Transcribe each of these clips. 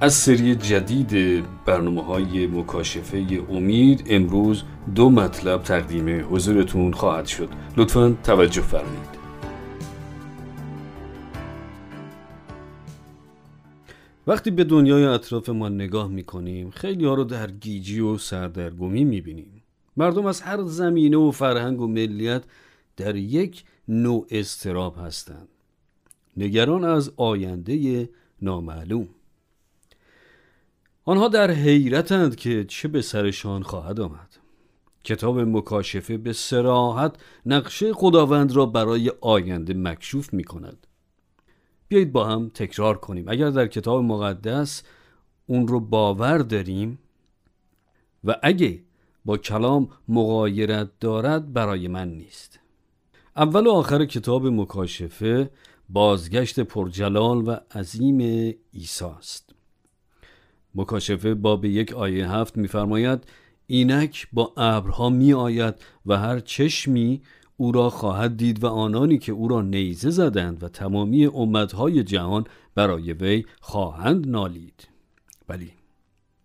از سری جدید برنامه های مکاشفه امید امروز دو مطلب تقدیم حضورتون خواهد شد. لطفا توجه فرمایید. وقتی به دنیای اطراف ما نگاه می‌کنیم خیلی ها رو در گیجی و سردرگمی می‌بینیم. مردم از هر زمینه و فرهنگ و ملیت در یک نوع استراب هستند. نگران از آینده نامعلوم. آنها در حیرتند که چه به سرشان خواهد آمد. کتاب مکاشفه به سراحت نقشه خداوند را برای آینده مکشوف می کند بیایید با هم تکرار کنیم. اگر در کتاب مقدس اون رو باور داریم و اگه با کلام مغایرت دارد برای من نیست. اول و آخر کتاب مکاشفه بازگشت پرجلال و عظیم عیسی مکاشفه باب یک آیه هفت میفرماید اینک با ابرها می آید و هر چشمی او را خواهد دید و آنانی که او را نیزه زدند و تمامی امتهای جهان برای وی خواهند نالید. بلی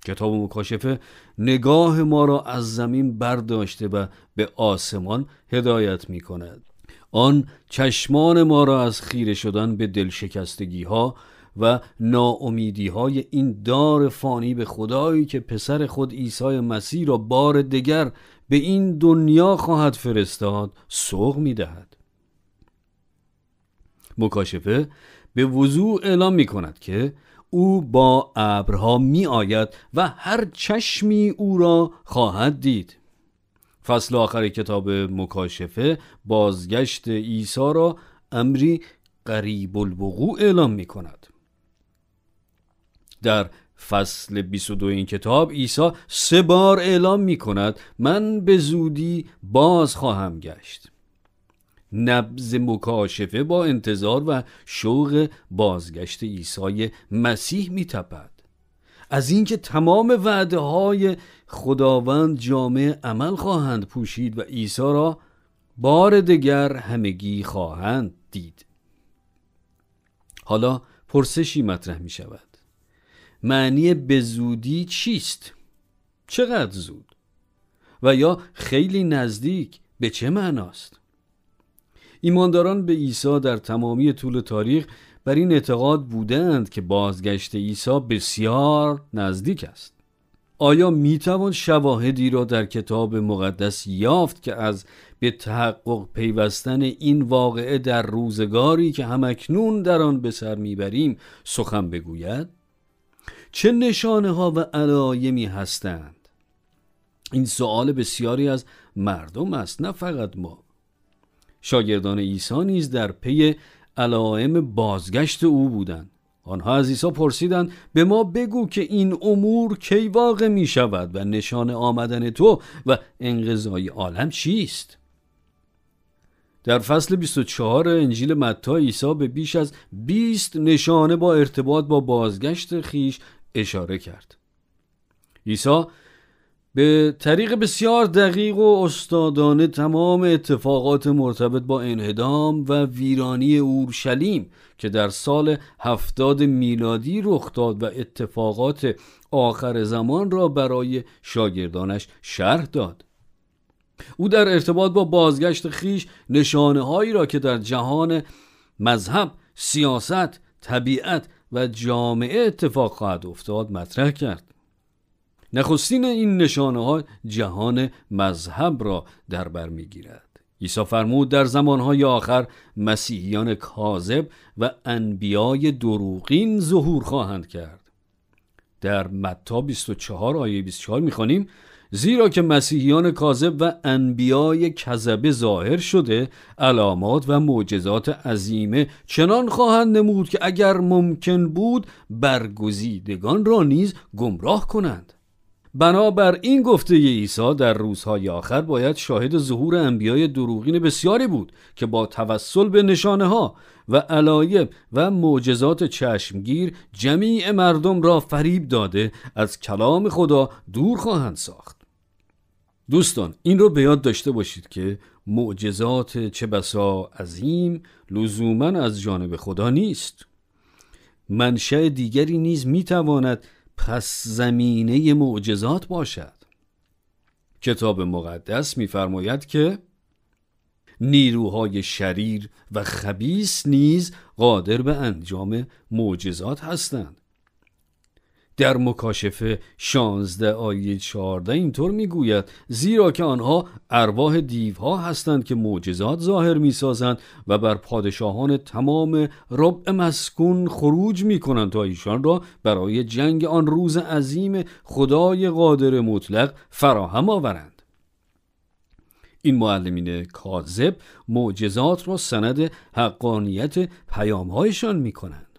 کتاب مکاشفه نگاه ما را از زمین برداشته و به آسمان هدایت می کند آن چشمان ما را از خیره شدن به دلشکستگی ها و ناامیدی های این دار فانی به خدایی که پسر خود عیسی مسیح را بار دگر به این دنیا خواهد فرستاد سوق می دهد. مکاشفه به وضوع اعلام می کند که او با ابرها می آید و هر چشمی او را خواهد دید فصل آخر کتاب مکاشفه بازگشت عیسی را امری قریب الوقوع اعلام می کند در فصل 22 این کتاب عیسی سه بار اعلام می کند من به زودی باز خواهم گشت. نبز مکاشفه با انتظار و شوق بازگشت عیسی مسیح می تپد از اینکه تمام وعده های خداوند جامعه عمل خواهند پوشید و عیسی را بار دگر همگی خواهند دید. حالا پرسشی مطرح می شود معنی به زودی چیست؟ چقدر زود؟ و یا خیلی نزدیک به چه معناست؟ ایمانداران به عیسی در تمامی طول تاریخ بر این اعتقاد بودند که بازگشت عیسی بسیار نزدیک است آیا می توان شواهدی را در کتاب مقدس یافت که از به تحقق پیوستن این واقعه در روزگاری که همکنون در آن به سر می‌بریم سخن بگوید چه نشانه ها و علایمی هستند؟ این سوال بسیاری از مردم است نه فقط ما. شاگردان عیسی نیز در پی علائم بازگشت او بودند. آنها از عیسی پرسیدند به ما بگو که این امور کی واقع می شود و نشان آمدن تو و انقضای عالم چیست؟ در فصل 24 انجیل متی عیسی به بیش از 20 نشانه با ارتباط با بازگشت خیش اشاره کرد. عیسی به طریق بسیار دقیق و استادانه تمام اتفاقات مرتبط با انهدام و ویرانی اورشلیم که در سال هفتاد میلادی رخ داد و اتفاقات آخر زمان را برای شاگردانش شرح داد. او در ارتباط با بازگشت خیش نشانه هایی را که در جهان مذهب، سیاست، طبیعت و جامعه اتفاق خواهد افتاد مطرح کرد. نخستین این نشانه ها جهان مذهب را در بر می‌گیرد. عیسی فرمود در زمانهای آخر مسیحیان کاذب و انبیای دروغین ظهور خواهند کرد. در متا 24 آیه 24 می‌خوانیم زیرا که مسیحیان کاذب و انبیای کذبه ظاهر شده علامات و معجزات عظیمه چنان خواهند نمود که اگر ممکن بود برگزیدگان را نیز گمراه کنند. بنابر این گفته عیسی در روزهای آخر باید شاهد ظهور انبیای دروغین بسیاری بود که با توسل به نشانه ها و علایب و معجزات چشمگیر جمیع مردم را فریب داده از کلام خدا دور خواهند ساخت. دوستان این رو به یاد داشته باشید که معجزات چه بسا عظیم لزوما از جانب خدا نیست. منشأ دیگری نیز می‌تواند پس زمینه معجزات باشد. کتاب مقدس میفرماید که نیروهای شریر و خبیس نیز قادر به انجام معجزات هستند. در مکاشفه 16 آیه 14 اینطور می‌گوید زیرا که آنها ارواح دیوها هستند که معجزات ظاهر می‌سازند و بر پادشاهان تمام ربع مسکون خروج می‌کنند تا ایشان را برای جنگ آن روز عظیم خدای قادر مطلق فراهم آورند. این معلمین کاذب معجزات را سند حقانیت پیامهایشان می‌کنند.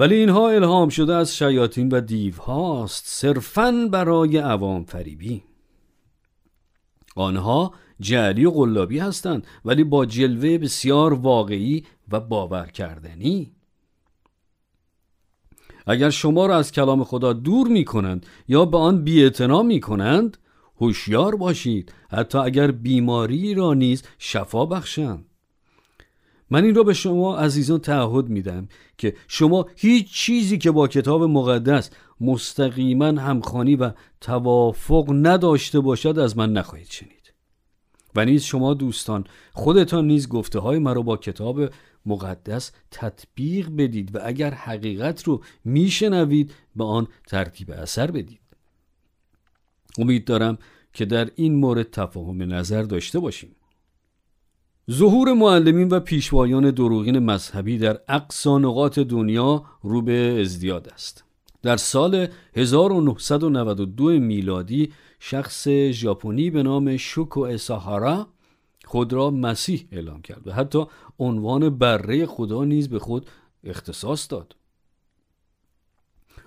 ولی اینها الهام شده از شیاطین و دیو هاست صرفا برای عوام فریبی. آنها جعلی و قلابی هستند ولی با جلوه بسیار واقعی و باور کردنی. اگر شما را از کلام خدا دور می کنند یا به آن بیاعتنا می کنند هوشیار باشید. حتی اگر بیماری را نیز شفا بخشند. من این را به شما عزیزان تعهد میدم که شما هیچ چیزی که با کتاب مقدس مستقیما همخانی و توافق نداشته باشد از من نخواهید شنید. و نیز شما دوستان خودتان نیز گفته های مرا با کتاب مقدس تطبیق بدید و اگر حقیقت رو میشنوید به آن ترتیب اثر بدید. امید دارم که در این مورد تفاهم نظر داشته باشیم. ظهور معلمین و پیشوایان دروغین مذهبی در اقصا نقاط دنیا رو به ازدیاد است. در سال 1992 میلادی شخص ژاپنی به نام شوکو اساهارا خود را مسیح اعلام کرد و حتی عنوان بره خدا نیز به خود اختصاص داد.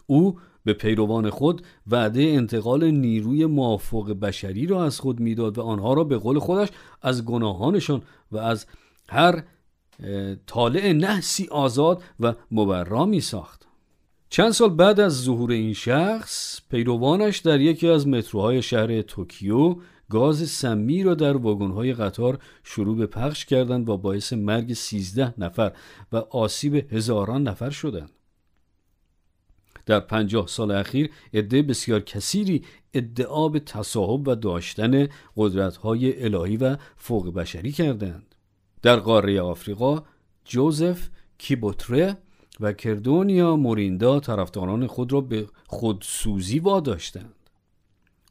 او به پیروان خود وعده انتقال نیروی موافق بشری را از خود می‌داد و آنها را به قول خودش از گناهانشان و از هر طالع نحسی آزاد و مبرا می ساخت چند سال بعد از ظهور این شخص پیروانش در یکی از متروهای شهر توکیو گاز سمی را در واگن‌های قطار شروع به پخش کردند و باعث مرگ 13 نفر و آسیب هزاران نفر شدند. در پنجاه سال اخیر عده بسیار کثیری ادعا به تصاحب و داشتن قدرت‌های الهی و فوق بشری کردند. در قاره آفریقا جوزف کیبوتره و کردونیا موریندا طرفداران خود را به خودسوزی واداشتند.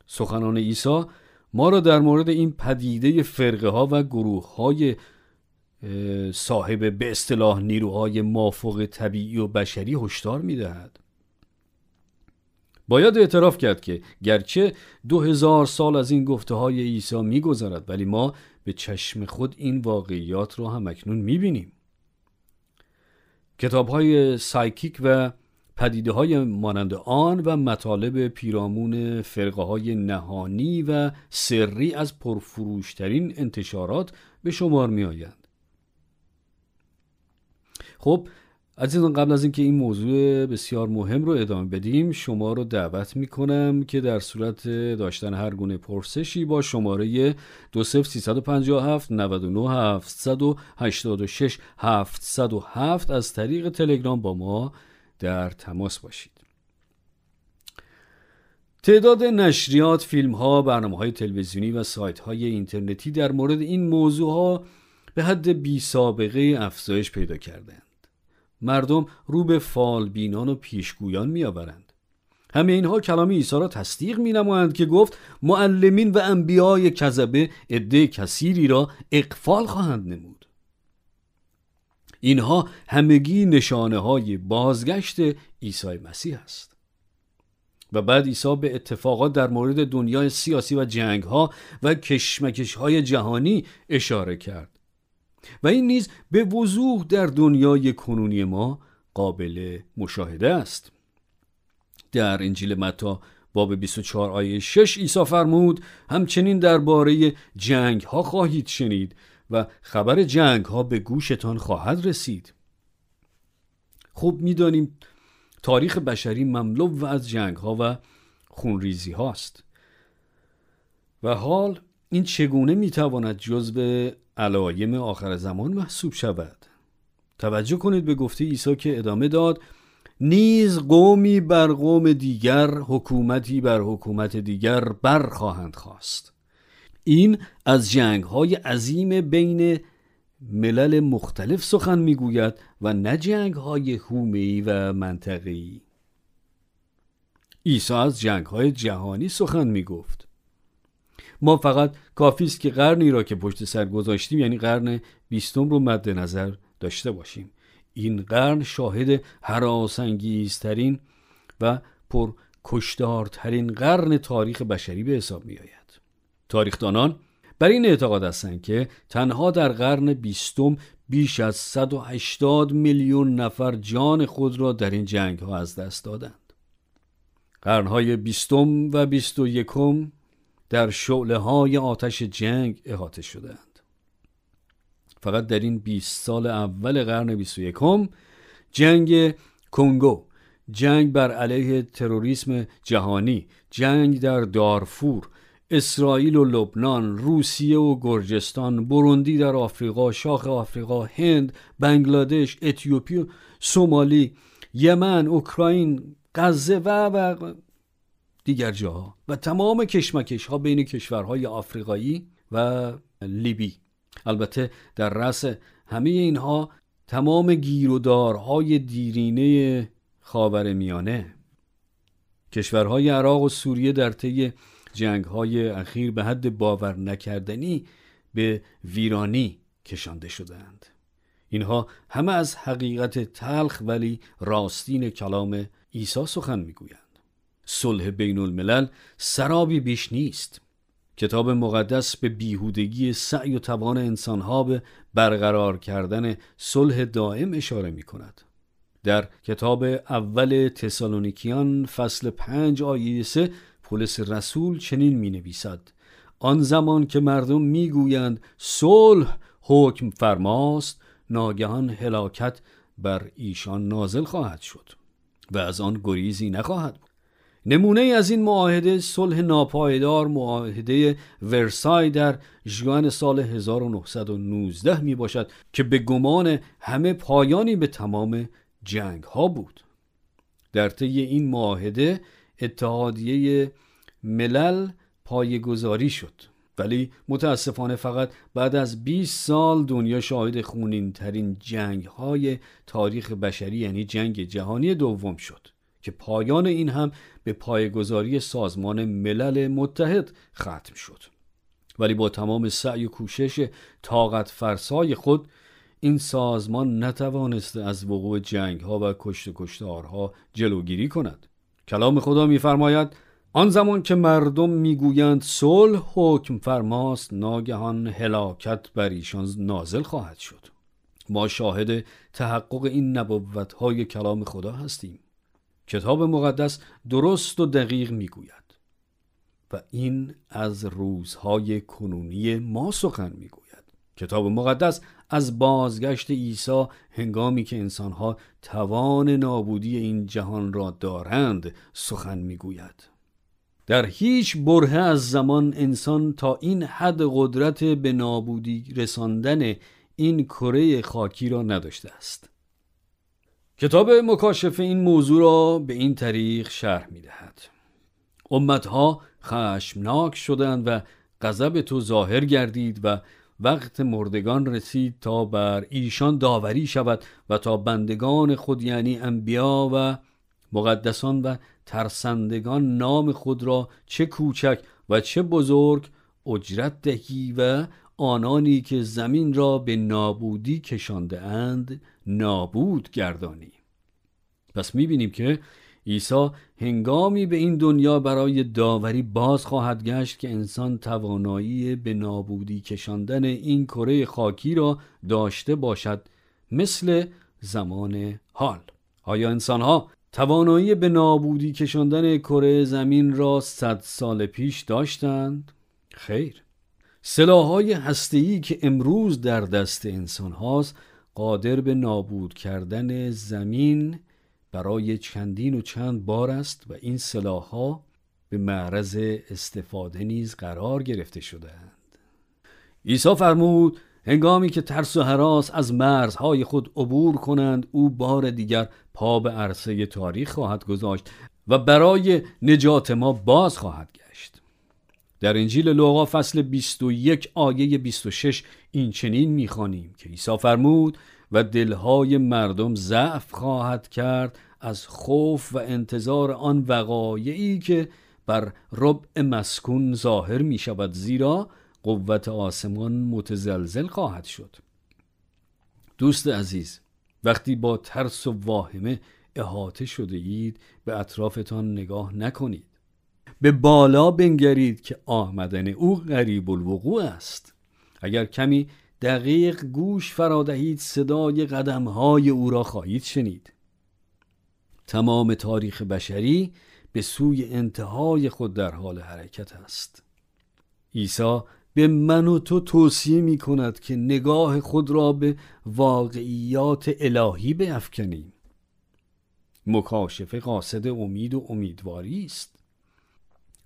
سخنان عیسی ما را در مورد این پدیده فرقه ها و گروه های صاحب به اصطلاح نیروهای مافوق طبیعی و بشری هشدار می‌دهد. باید اعتراف کرد که گرچه دو هزار سال از این گفته های عیسی میگذرد ولی ما به چشم خود این واقعیات را هم اکنون می‌بینیم کتاب های سایکیک و پدیده های مانند آن و مطالب پیرامون فرقه های نهانی و سری از پرفروشترین انتشارات به شمار می آیند. خب عزیزان قبل از اینکه این موضوع بسیار مهم رو ادامه بدیم شما رو دعوت می‌کنم که در صورت داشتن هر گونه پرسشی با شماره 20357 99 786 707 از طریق تلگرام با ما در تماس باشید تعداد نشریات، فیلم ها، برنامه های تلویزیونی و سایت های اینترنتی در مورد این موضوع ها به حد بی سابقه افزایش پیدا کردند. مردم رو به فالبینان و پیشگویان میآورند. همه اینها کلام عیسی را تصدیق می نمایند که گفت معلمین و انبیای کذبه عده کثیری را اقفال خواهند نمود. اینها همگی نشانه های بازگشت عیسی مسیح است. و بعد عیسی به اتفاقات در مورد دنیای سیاسی و جنگ ها و کشمکش های جهانی اشاره کرد. و این نیز به وضوح در دنیای کنونی ما قابل مشاهده است. در انجیل متا باب 24 آیه 6 عیسی فرمود همچنین درباره جنگ ها خواهید شنید و خبر جنگ ها به گوشتان خواهد رسید. خوب می‌دانیم تاریخ بشری مملو و از جنگ ها و خونریزی هاست. و حال این چگونه می‌تواند جزو علایم آخر زمان محسوب شود. توجه کنید به گفته عیسی که ادامه داد نیز قومی بر قوم دیگر حکومتی بر حکومت دیگر برخواهند خواست. این از جنگ های عظیم بین ملل مختلف سخن می‌گوید و نه جنگ های حومه‌ای و منطقه‌ای. عیسی از جنگ های جهانی سخن می‌گفت. ما فقط کافی است که قرنی را که پشت سر گذاشتیم یعنی قرن بیستم رو مد نظر داشته باشیم این قرن شاهد حراسانگیزترین و پر کشدارترین قرن تاریخ بشری به حساب می آید. تاریخدانان بر این اعتقاد هستند که تنها در قرن بیستم بیش از 180 میلیون نفر جان خود را در این جنگ ها از دست دادند. قرنهای بیستم و بیست و یکم در شعله های آتش جنگ احاطه شدند. فقط در این 20 سال اول قرن 21 جنگ کنگو جنگ بر علیه تروریسم جهانی جنگ در دارفور اسرائیل و لبنان روسیه و گرجستان بروندی در آفریقا شاخ آفریقا هند بنگلادش اتیوپی سومالی یمن اوکراین غزه و و دیگر جاها و تمام کشمکش ها بین کشورهای آفریقایی و لیبی. البته در رأس همه اینها تمام گیرودارهای دیرینه خاور میانه. کشورهای عراق و سوریه در طی جنگهای اخیر به حد باور نکردنی به ویرانی کشانده شدند اینها همه از حقیقت تلخ ولی راستین کلام عیسی سخن می‌گویند. صلح بین الملل سرابی بیش نیست. کتاب مقدس به بیهودگی سعی و توان انسانها به برقرار کردن صلح دائم اشاره می کند. در کتاب اول تسالونیکیان فصل پنج آیه سه پولس رسول چنین می نویسد آن زمان که مردم می گویند صلح حکم فرماست ناگهان هلاکت بر ایشان نازل خواهد شد و از آن گریزی نخواهد بود. نمونه از این معاهده صلح ناپایدار معاهده ورسای در ژوئن سال 1919 می باشد که به گمان همه پایانی به تمام جنگ ها بود. در طی این معاهده اتحادیه ملل پایگذاری شد. ولی متاسفانه فقط بعد از 20 سال دنیا شاهد خونین ترین جنگ های تاریخ بشری یعنی جنگ جهانی دوم شد. که پایان این هم به پایگذاری سازمان ملل متحد ختم شد. ولی با تمام سعی و کوشش طاقت فرسای خود این سازمان نتوانسته از وقوع جنگ ها و کشت کشتارها جلوگیری کند. کلام خدا میفرماید آن زمان که مردم می‌گویند صلح حکم فرماست ناگهان هلاکت بر ایشان نازل خواهد شد. ما شاهد تحقق این نبوت های کلام خدا هستیم. کتاب مقدس درست و دقیق می‌گوید و این از روزهای کنونی ما سخن می‌گوید. کتاب مقدس از بازگشت عیسی هنگامی که انسانها توان نابودی این جهان را دارند سخن می‌گوید. در هیچ بره از زمان انسان تا این حد قدرت به نابودی رساندن این کره خاکی را نداشته است. کتاب مکاشفه این موضوع را به این طریق شرح می دهد امتها خشمناک شدند و غضب تو ظاهر گردید و وقت مردگان رسید تا بر ایشان داوری شود و تا بندگان خود یعنی انبیا و مقدسان و ترسندگان نام خود را چه کوچک و چه بزرگ اجرت دهی و آنانی که زمین را به نابودی کشانده اند نابود گردانی. پس می‌بینیم که عیسی هنگامی به این دنیا برای داوری باز خواهد گشت که انسان توانایی به نابودی کشاندن این کره خاکی را داشته باشد مثل زمان حال. آیا انسانها توانایی به نابودی کشاندن کره زمین را صد سال پیش داشتند؟ خیر. سلاحهای هسته‌ای که امروز در دست انسان هاست قادر به نابود کردن زمین برای چندین و چند بار است و این سلاحها به معرض استفاده نیز قرار گرفته شدهاند. عیسی فرمود هنگامی که ترس و حراس از مرزهای خود عبور کنند او بار دیگر پا به عرصه تاریخ خواهد گذاشت و برای نجات ما باز خواهد گشت. در انجیل لوقا فصل 21 آیه 26 این چنین می‌خوانیم که عیسی فرمود و دلهای مردم ضعف خواهد کرد از خوف و انتظار آن وقایعی که بر ربع مسکون ظاهر می شود زیرا قوت آسمان متزلزل خواهد شد. دوست عزیز وقتی با ترس و واهمه احاطه شده اید به اطرافتان نگاه نکنید. به بالا بنگرید که آمدن او غریب الوقوع است. اگر کمی دقیق گوش فرادهید صدای قدمهای او را خواهید شنید. تمام تاریخ بشری به سوی انتهای خود در حال حرکت است. عیسی به من و تو توصیه می کند که نگاه خود را به واقعیات الهی بیفکنیم. مکاشفه قاصد امید و امیدواری است.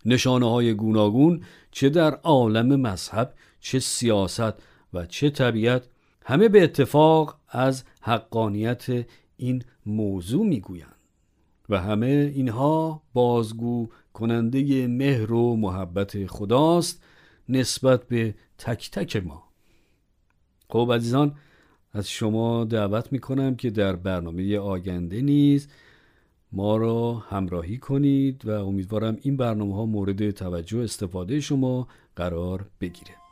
نشانه های گوناگون چه در عالم مذهب چه سیاست و چه طبیعت همه به اتفاق از حقانیت این موضوع می‌گویند و همه اینها بازگو کننده مهر و محبت خداست نسبت به تک تک ما. خب عزیزان از شما دعوت می‌کنم که در برنامه آینده نیز ما را همراهی کنید و امیدوارم این برنامه ها مورد توجه استفاده شما قرار بگیره.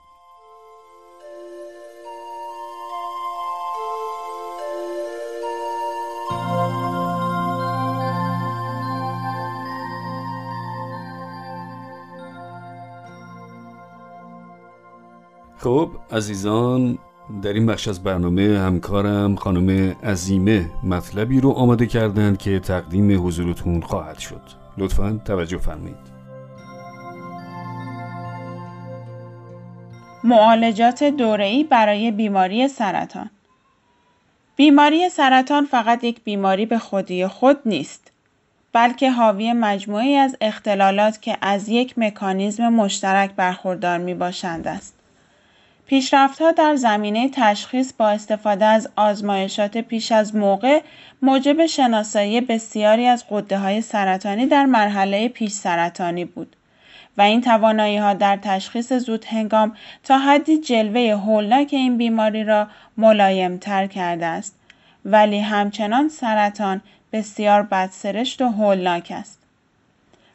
خب عزیزان در این بخش از برنامه همکارم خانم عزیمه مطلبی رو آماده کردند که تقدیم حضورتون خواهد شد. لطفا توجه فرمایید. معالجات دوره‌ای برای بیماری سرطان. بیماری سرطان فقط یک بیماری به خودی خود نیست بلکه حاوی مجموعی از اختلالات که از یک مکانیزم مشترک برخوردار می باشند است. پیشرفت‌ها در زمینه تشخیص با استفاده از آزمایشات پیش از موقع موجب شناسایی بسیاری از های سرطانی در مرحله پیش سرطانی بود و این توانایی ها در تشخیص زود هنگام تا حدی جلوه هولناک این بیماری را ملایمتر کرده است ولی همچنان سرطان بسیار بدسرشت و هولناک است.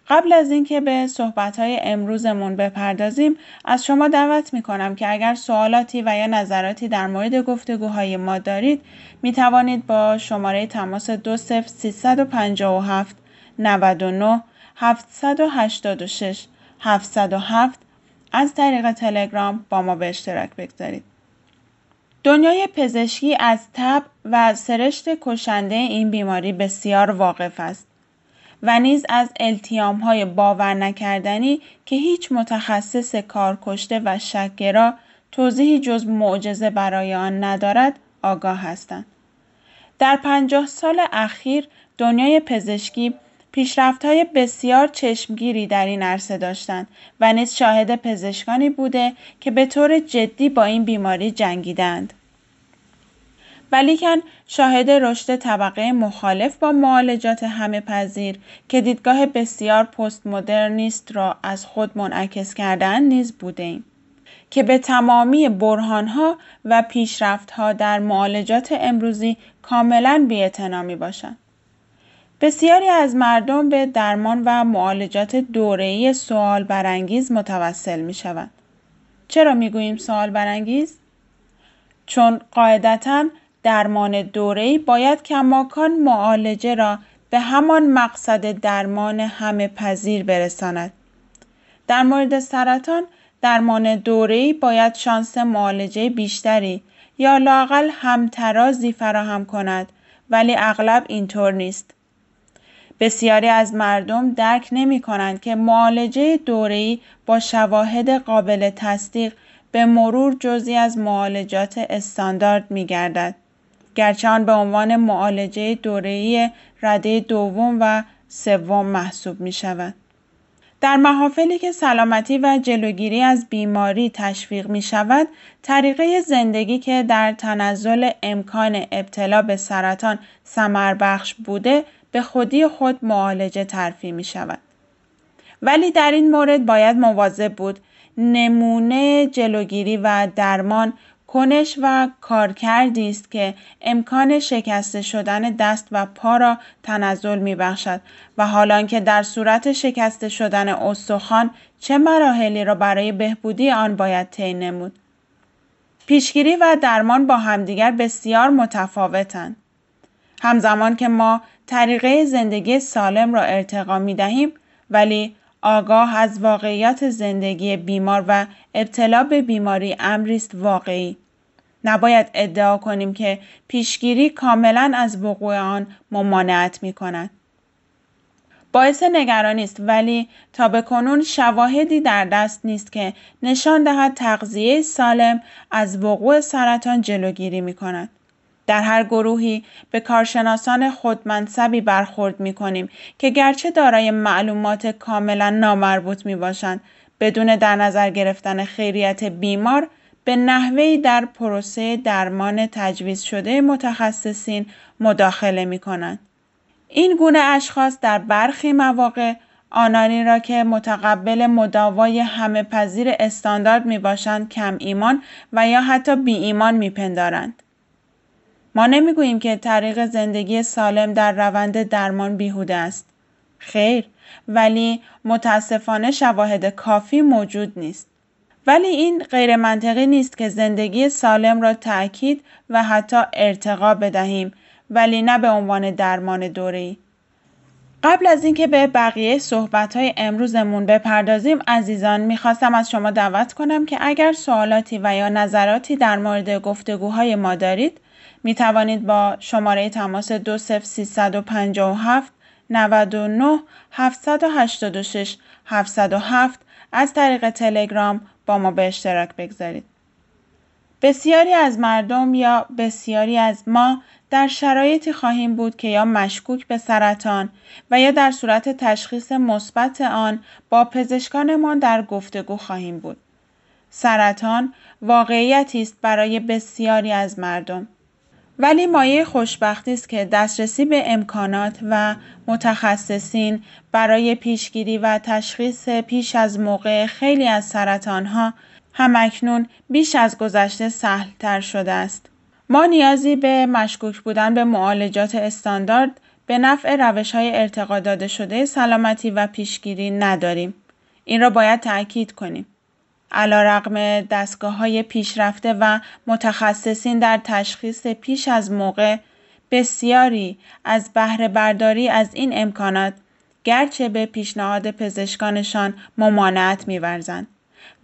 قبل از اینکه به صحبت‌های امروزمون بپردازیم از شما دعوت می‌کنم که اگر سوالاتی و یا نظراتی در مورد گفتگوهای ما دارید می توانید با شماره تماس 20357 99 786 707 از طریق تلگرام با ما به اشتراک بگذارید. دنیای پزشکی از تب و سرشت کشنده این بیماری بسیار واقف است. و نیز از های باور نکردنی که هیچ متخصص کار کشته و شکگرا توضیحی جز معجزه برای آن ندارد آگاه هستند. در پنجاه سال اخیر دنیای پزشکی های بسیار چشمگیری در این عرصه داشتند و نیز شاهد پزشکانی بوده که به طور جدی با این بیماری جنگیدند. ولیکن شاهد رشد طبقه مخالف با معالجات همه پذیر که دیدگاه بسیار پست مدرنیست را از خود منعکس کردن نیز بوده که به تمامی برهانها و پیشرفتها در معالجات امروزی کاملا بیاعتنا می باشند. بسیاری از مردم به درمان و معالجات دوره‌ای سوال برانگیز متوسل می شوند. چرا می گوییم سوال برانگیز؟ چون قاعدتا درمان دوره‌ای باید کماکان معالجه را به همان مقصد درمان همه پذیر برساند. در مورد سرطان درمان دوره‌ای باید شانس معالجه بیشتری یا لاقل همترازی فراهم کند ولی اغلب اینطور نیست. بسیاری از مردم درک نمی کنند که معالجه دوره‌ای با شواهد قابل تصدیق به مرور جزی از معالجات استاندارد می گردد. گرچه آن به عنوان معالجه دوره‌ای رده دوم و سوم محسوب می شود. در محافلی که سلامتی و جلوگیری از بیماری تشویق می شود، طریقه زندگی که در تنزل امکان ابتلا به سرطان سمر بخش بوده به خودی خود معالجه ترفی می شود. ولی در این مورد باید مواظب بود نمونه جلوگیری و درمان کنش و کارکردی است که امکان شکسته شدن دست و پا را تنزل می بخشد و حالان که در صورت شکسته شدن استخوان چه مراحلی را برای بهبودی آن باید طی نمود. پیشگیری و درمان با همدیگر بسیار متفاوتند. همزمان که ما طریقه زندگی سالم را ارتقا می دهیم ولی آگاه از واقعیت زندگی بیمار و ابتلا به بیماری امری است واقعی نباید ادعا کنیم که پیشگیری کاملا از وقوع آن ممانعت می کند. باعث نگرانی است ولی تا به کنون شواهدی در دست نیست که نشان دهد تغذیه سالم از وقوع سرطان جلوگیری می کند. در هر گروهی به کارشناسان خودمنصبی برخورد می کنیم که گرچه دارای معلومات کاملا نامربوط می باشند بدون در نظر گرفتن خیریت بیمار به نحوهی در پروسه درمان تجویز شده متخصصین مداخله می کنند. این گونه اشخاص در برخی مواقع آنانی را که متقبل مداوای همه پذیر استاندارد می باشند کم ایمان و یا حتی بی ایمان می پندارند. ما نمی‌گوییم که طریق زندگی سالم در روند درمان بیهوده است. خیر ولی متاسفانه شواهد کافی موجود نیست. ولی این غیر منطقی نیست که زندگی سالم را تأکید و حتی ارتقا بدهیم ولی نه به عنوان درمان دوره‌ای. قبل از اینکه به بقیه صحبت های امروزمون بپردازیم عزیزان می‌خواستم از شما دعوت کنم که اگر سوالاتی و یا نظراتی در مورد گفتگوهای ما دارید می توانید با شماره تماس 20357 99 786 707 از طریق تلگرام با ما به اشتراک بگذارید. بسیاری از مردم یا بسیاری از ما در شرایطی خواهیم بود که یا مشکوک به سرطان و یا در صورت تشخیص مثبت آن با پزشکانمان در گفتگو خواهیم بود. سرطان واقعیتی است برای بسیاری از مردم. ولی مایه خوشبختی است که دسترسی به امکانات و متخصصین برای پیشگیری و تشخیص پیش از موقع خیلی از سرطانها همکنون بیش از گذشته سهلتر شده است. ما نیازی به مشکوک بودن به معالجات استاندارد به نفع روش های ارتقا داده شده سلامتی و پیشگیری نداریم. این را باید تأکید کنیم. علیرغم دستگاه های پیشرفته و متخصصین در تشخیص پیش از موقع بسیاری از بهره برداری از این امکانات گرچه به پیشنهاد پزشکانشان ممانعت میورزند.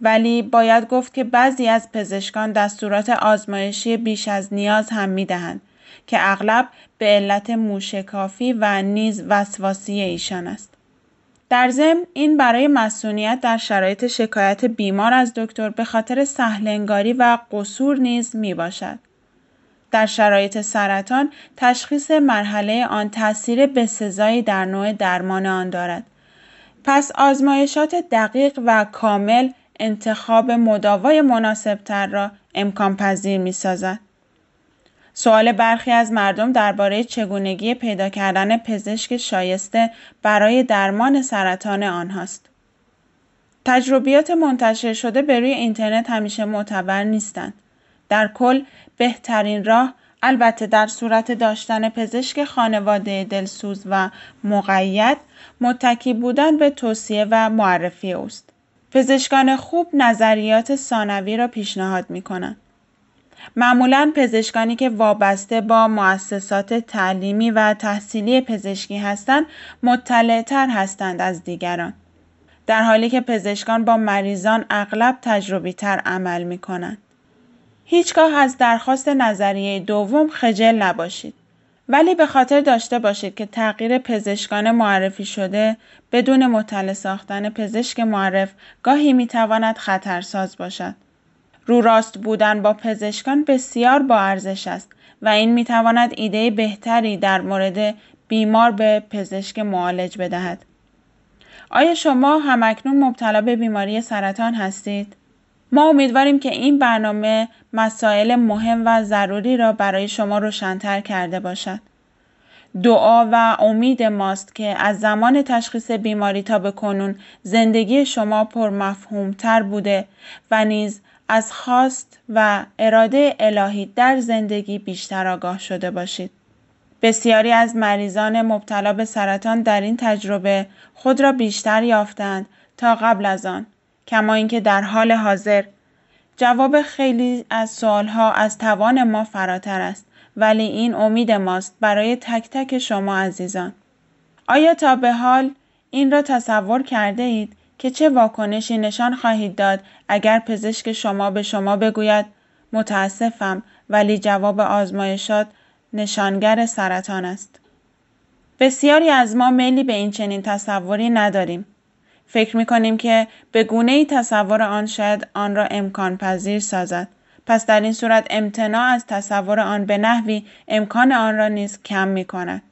ولی باید گفت که بعضی از پزشکان دستورات آزمایشی بیش از نیاز هم می‌دهند که اغلب به علت موشکافی و نیز وسواسی ایشان است. در ضمن این برای مسئولیت در شرایط شکایت بیمار از دکتر به خاطر سهلنگاری و قصور نیز می باشد. در شرایط سرطان تشخیص مرحله آن تاثیر بسزایی در نوع درمان آن دارد. پس آزمایشات دقیق و کامل انتخاب مداوای مناسبتر را امکان پذیر می سازد. سوال برخی از مردم درباره چگونگی پیدا کردن پزشک شایسته برای درمان سرطان آنهاست. تجربیات منتشر شده به روی اینترنت همیشه معتبر نیستند. در کل بهترین راه البته در صورت داشتن پزشک خانواده دلسوز و مقید متکی بودن به توصیه و معرفی اوست. پزشکان خوب نظریات ثانوی را پیشنهاد می کنند. معمولا پزشکانی که وابسته با مؤسسات تعلیمی و تحصیلی پزشکی هستند مطلعتر هستند از دیگران. در حالی که پزشکان با مریضان اغلب تجربی تر عمل می کنند. هیچگاه از درخواست نظریه دوم خجل نباشید. ولی به خاطر داشته باشید که تغییر پزشکان معرفی شده بدون مطلع ساختن پزشک معرف گاهی می‌تواند خطرساز باشد. رو راست بودن با پزشکان بسیار با ارزش است و این می‌تواند ایده بهتری در مورد بیمار به پزشک معالج بدهد. آیا شما همکنون مبتلا به بیماری سرطان هستید؟ ما امیدواریم که این برنامه مسائل مهم و ضروری را برای شما روشنتر کرده باشد. دعا و امید ماست که از زمان تشخیص بیماری تا به کنون زندگی شما پر تر بوده و نیز از خواست و اراده الهی در زندگی بیشتر آگاه شده باشید. بسیاری از مریضان مبتلا به سرطان در این تجربه خود را بیشتر یافتند تا قبل از آن. کما اینکه در حال حاضر جواب خیلی از سوالها از توان ما فراتر است ولی این امید ماست برای تک تک شما عزیزان آیا تا به حال این را تصور کرده اید که چه واکنشی نشان خواهید داد اگر پزشک شما به شما بگوید متاسفم ولی جواب آزمایشات نشانگر سرطان است بسیاری از ما میلی به این چنین تصوری نداریم فکر می کنیم که به گونه ای تصور آن شاید آن را امکان پذیر سازد. پس در این صورت امتناع از تصور آن به نحوی امکان آن را نیز کم می کند.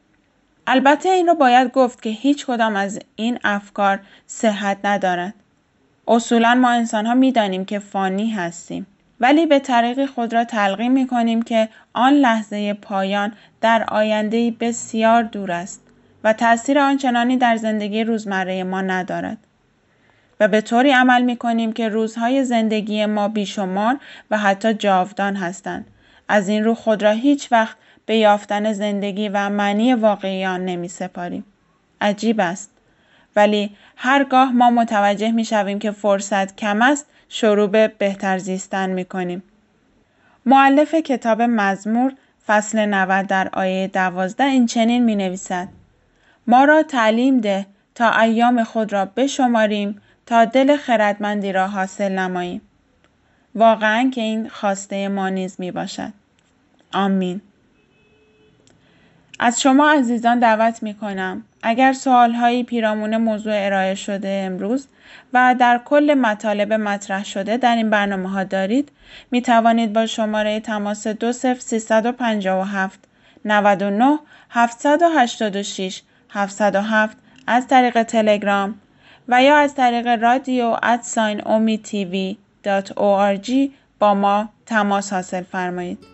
البته این را باید گفت که هیچ کدام از این افکار صحت ندارد. اصولا ما انسان ها می دانیم که فانی هستیم. ولی به طریق خود را تلقی می کنیم که آن لحظه پایان در آینده بسیار دور است. و تأثیر آنچنانی در زندگی روزمره ما ندارد. و به طوری عمل می کنیم که روزهای زندگی ما بیشمار و حتی جاودان هستند. از این رو خود را هیچ وقت به یافتن زندگی و معنی واقعی آن نمی سپاریم. عجیب است. ولی هرگاه ما متوجه می شویم که فرصت کم است شروع به بهتر زیستن می کنیم. معلف کتاب مزمور فصل 90 در آیه 12 این چنین می نویسد. ما را تعلیم ده تا ایام خود را بشماریم تا دل خردمندی را حاصل نماییم. واقعا که این خواسته ما نیز می باشد. آمین. از شما عزیزان دعوت می کنم اگر سوال هایی پیرامون موضوع ارائه شده امروز و در کل مطالب مطرح شده در این برنامه ها دارید می توانید با شماره تماس 20357 99 786 707 از طریق تلگرام و یا از طریق رادیو ادساین اومی تیوی با ما تماس حاصل فرمایید.